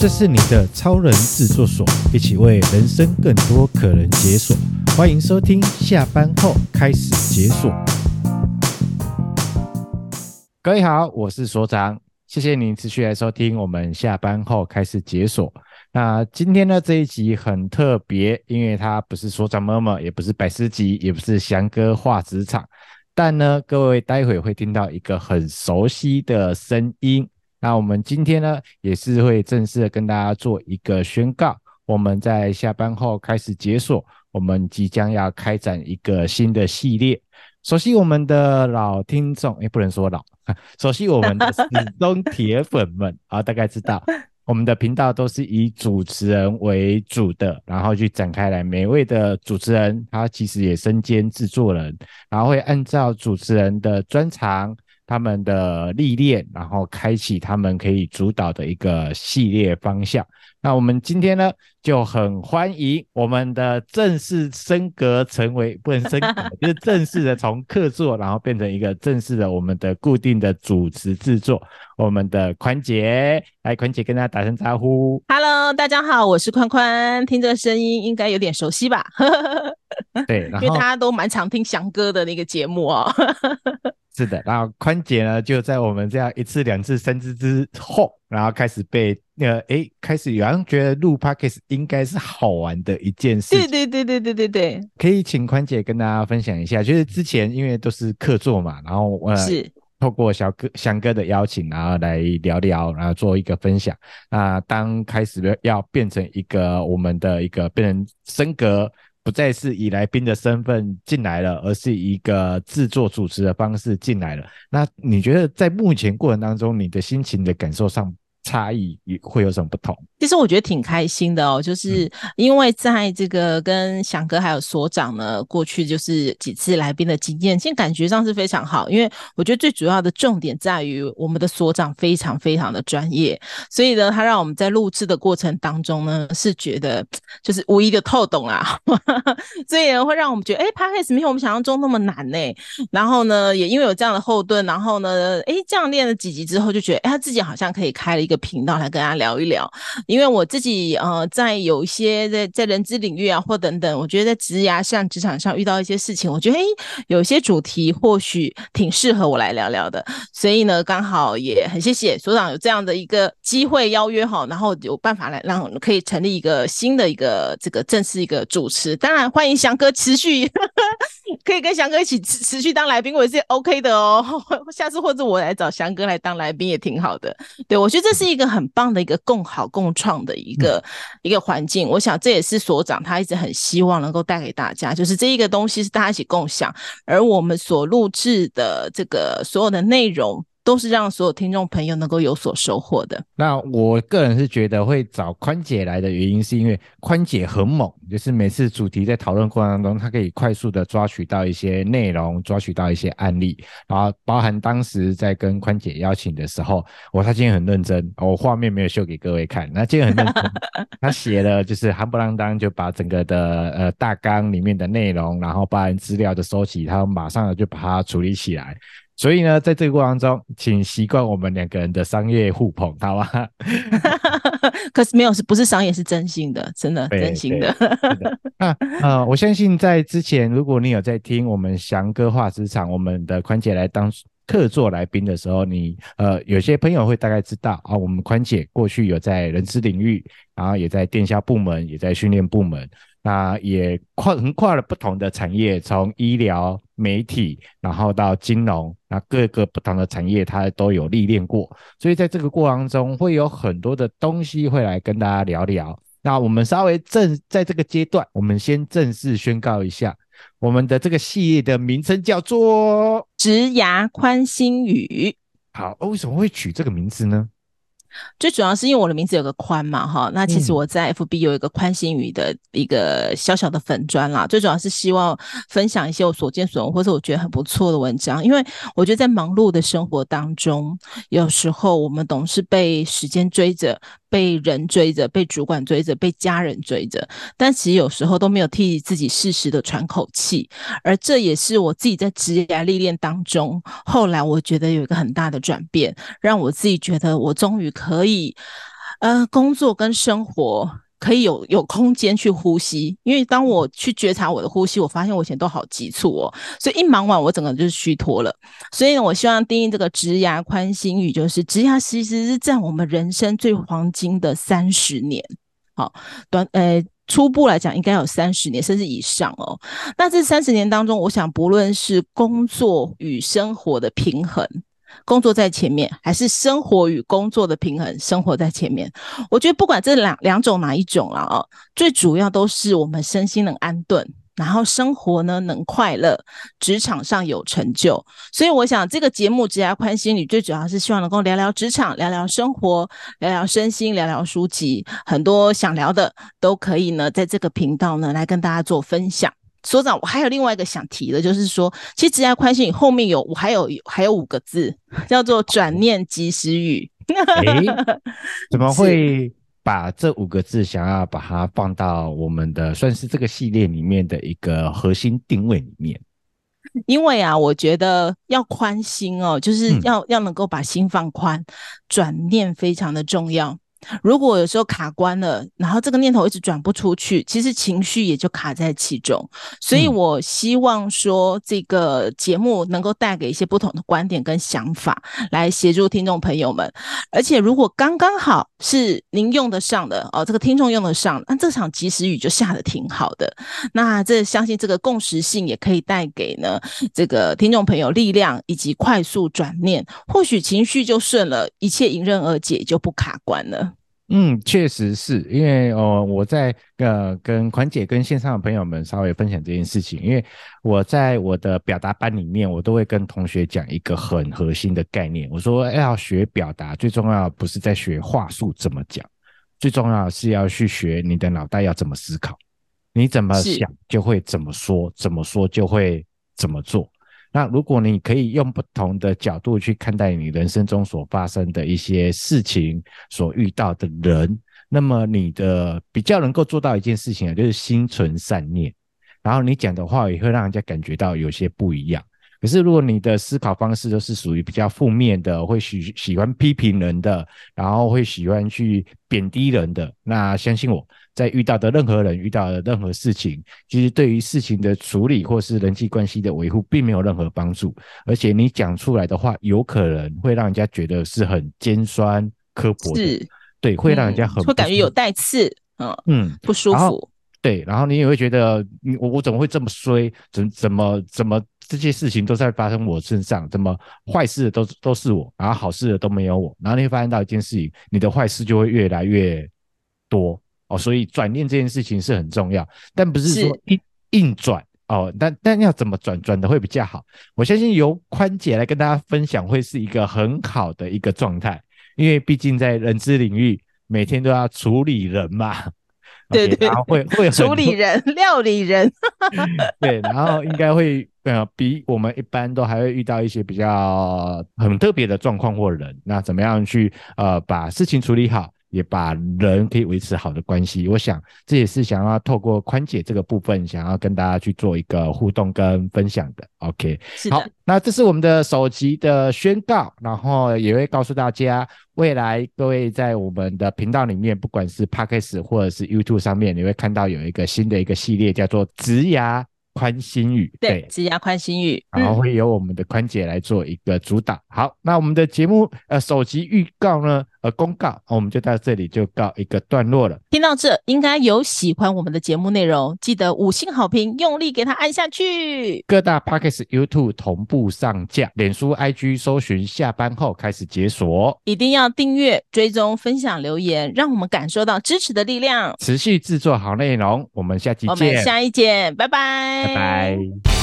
这是你的超人制作所，一起为人生更多可能解锁。欢迎收听，下班后开始解锁。各位好，我是所长，谢谢您持续来收听我们下班后开始解锁。那今天呢，这一集很特别，因为它不是所长妈妈也不是百事集，也不是翔哥画职场，但呢，各位待会会听到一个很熟悉的声音。那我们今天呢，也是会正式的跟大家做一个宣告。我们在下班后开始解锁，我们即将要开展一个新的系列。熟悉我们的老听众，诶，不能说老，熟悉我们的始终 铁粉们啊，大概知道 我们的频道都是以主持人为主的，然后去展开来。每位的主持人，他其实也身兼制作人，然后会按照主持人的专长。他们的历练，然后开启他们可以主导的一个系列方向。那我们今天呢，就很欢迎我们的正式升格成为不能升格，就是正式的从客座，然后变成一个正式的我们的固定的主持制作。我们的宽姐，来，宽姐跟大家打声招呼。Hello，大家好，我是宽宽，听这个声音应该有点熟悉吧？对，因为大家都蛮常听翔哥的那个节目哦。是的，然后宽姐呢，就在我们这样一次、两次、三次之后，然后开始被那个诶，开始有人觉得录 Podcast 应该是好玩的一件事。对对对对对对对，可以请宽姐跟大家分享一下，就是之前因为都是客座嘛，然后呃，是透过小哥翔哥的邀请，然后来聊聊，然后做一个分享。那当开始要变成一个我们的一个变成升格。不再是以来宾的身份进来了，而是一个制作主持的方式进来了。那你觉得在目前过程当中，你的心情的感受上差异也会有什么不同？其实我觉得挺开心的哦，就是因为在这个跟翔哥还有所长呢，过去就是几次来宾的经验，其实感觉上是非常好。因为我觉得最主要的重点在于我们的所长非常非常的专业，所以呢，他让我们在录制的过程当中呢，是觉得 就是无一的透懂啊，所以呢会让我们觉得，哎，Podcast 没有我们想象中那么难呢。然后呢，也因为有这样的后盾，然后呢，哎，这样练了几集之后，就觉得，哎，他自己好像可以开了一个频道来跟大家聊一聊。因为我自己呃，在有一些在在人资领域啊，或等等，我觉得在职涯上、职场上遇到一些事情，我觉得诶，有些主题或许挺适合我来聊聊的。所以呢，刚好也很谢谢所长有这样的一个机会邀约哈，然后有办法来让可以成立一个新的一个这个正式一个主持。当然欢迎翔哥持续 可以跟翔哥一起持持续当来宾，我也是 OK 的哦。下次或者我来找翔哥来当来宾也挺好的。对，我觉得这是一个很棒的一个共好共创的一个、嗯、一个环境，我想这也是所长他一直很希望能够带给大家，就是这一个东西是大家一起共享，而我们所录制的这个所有的内容。都是让所有听众朋友能够有所收获的。那我个人是觉得会找宽姐来的原因，是因为宽姐很猛，就是每次主题在讨论过程当中，她可以快速的抓取到一些内容，抓取到一些案例，然后包含当时在跟宽姐邀请的时候，我她今天很认真，我画面没有秀给各位看，那今天很认真，她写了就是夯不啷当就把整个的呃大纲里面的内容，然后包含资料的收集，她马上就把它处理起来。所以呢，在这个过程中，请习惯我们两个人的商业互捧，好吧？可是没有，是不是商业？是真心的，真的，真心的。那呃，我相信在之前，如果你有在听我们翔哥话职场，我们的宽姐来当客座来宾的时候，你呃，有些朋友会大概知道啊，我们宽姐过去有在人资领域，然后也在电销部门，也在训练部门。那也跨横跨了不同的产业，从医疗、媒体，然后到金融，那各个不同的产业，它都有历练过。所以在这个过程中，会有很多的东西会来跟大家聊聊。那我们稍微正在这个阶段，我们先正式宣告一下，我们的这个系列的名称叫做“植牙宽心语”。好，为什么会取这个名字呢？最主要是因为我的名字有个宽嘛，哈，那其实我在 FB 有一个宽心语的一个小小的粉砖啦。最主要是希望分享一些我所见所闻，或者我觉得很不错的文章。因为我觉得在忙碌的生活当中，有时候我们总是被时间追着。被人追着，被主管追着，被家人追着，但其实有时候都没有替自己适时的喘口气，而这也是我自己在职业历练当中，后来我觉得有一个很大的转变，让我自己觉得我终于可以。呃，工作跟生活可以有有空间去呼吸。因为当我去觉察我的呼吸，我发现我以前都好急促哦，所以一忙完我整个就是虚脱了。所以呢，我希望定义这个职涯宽心语，就是职涯其实是占我们人生最黄金的三十年。好，短呃。初步来讲，应该有三十年甚至以上哦。那这三十年当中，我想不论是工作与生活的平衡，工作在前面，还是生活与工作的平衡，生活在前面，我觉得不管这两两种哪一种了哦，最主要都是我们身心能安顿。然后生活呢，能快乐，职场上有成就，所以我想这个节目《职涯宽心语》最主要是希望能够聊聊职场，聊聊生活，聊聊身心，聊聊书籍，很多想聊的都可以呢，在这个频道呢来跟大家做分享。所长，我还有另外一个想提的，就是说，其实《职涯宽心语》后面有我还有还有五个字，叫做“转念即时语”。诶，怎么会？把这五个字想要把它放到我们的算是这个系列里面的一个核心定位里面，因为啊，我觉得要宽心哦，就是要、嗯、要能够把心放宽，转念非常的重要。如果有时候卡关了，然后这个念头一直转不出去，其实情绪也就卡在其中。所以我希望说，这个节目能够带给一些不同的观点跟想法，来协助听众朋友们。而且如果刚刚好是您用得上的哦，这个听众用得上，那这场及时雨就下得挺好的。那这相信这个共识性也可以带给呢这个听众朋友力量以及快速转念，或许情绪就顺了，一切迎刃而解，就不卡关了。嗯，确实是因为哦，我在呃跟款姐跟线上的朋友们稍微分享这件事情，因为我在我的表达班里面，我都会跟同学讲一个很核心的概念。我说要学表达，最重要不是在学话术怎么讲，最重要是要去学你的脑袋要怎么思考，你怎么想就会怎么说，怎么说就会怎么做。那如果你可以用不同的角度去看待你人生中所发生的一些事情，所遇到的人，那么你的比较能够做到一件事情啊，就是心存善念，然后你讲的话也会让人家感觉到有些不一样。可是如果你的思考方式都是属于比较负面的，会喜喜欢批评人的，然后会喜欢去贬低人的，那相信我。在遇到的任何人，遇到的任何事情，其实对于事情的处理或是人际关系的维护，并没有任何帮助。而且你讲出来的话，有可能会让人家觉得是很尖酸刻薄的，是对，会让人家很、嗯、会感觉有带刺，嗯嗯，不舒服。对，然后你也会觉得，我我怎么会这么衰？怎怎么怎么这些事情都在发生我身上？怎么坏事的都都是我，然后好事的都没有我？然后你会发现到一件事情，你的坏事就会越来越多。哦，所以转念这件事情是很重要，但不是说硬硬转哦。但但要怎么转，转的会比较好？我相信由宽姐来跟大家分享，会是一个很好的一个状态，因为毕竟在人资领域，每天都要处理人嘛。对对，然后会会处理人、料理人。对，然后应该会呃，比我们一般都还会遇到一些比较很特别的状况或人。那怎么样去呃把事情处理好？也把人可以维持好的关系，我想这也是想要透过宽姐这个部分，想要跟大家去做一个互动跟分享的。OK，是的。好，那这是我们的首集的宣告，然后也会告诉大家，未来各位在我们的频道里面，不管是 Podcast 或者是 YouTube 上面，你会看到有一个新的一个系列，叫做职涯宽心语。对，职涯宽心语，然后会由我们的宽姐来做一个主导。嗯、好，那我们的节目呃首集预告呢？呃，公告，我们就到这里就告一个段落了。听到这，应该有喜欢我们的节目内容，记得五星好评，用力给它按下去。各大 Podcast、YouTube 同步上架，脸书、IG 搜寻下班后开始解锁，一定要订阅、追踪、分享、留言，让我们感受到支持的力量。持续制作好内容，我们下期见。我们下一见，拜拜，拜拜。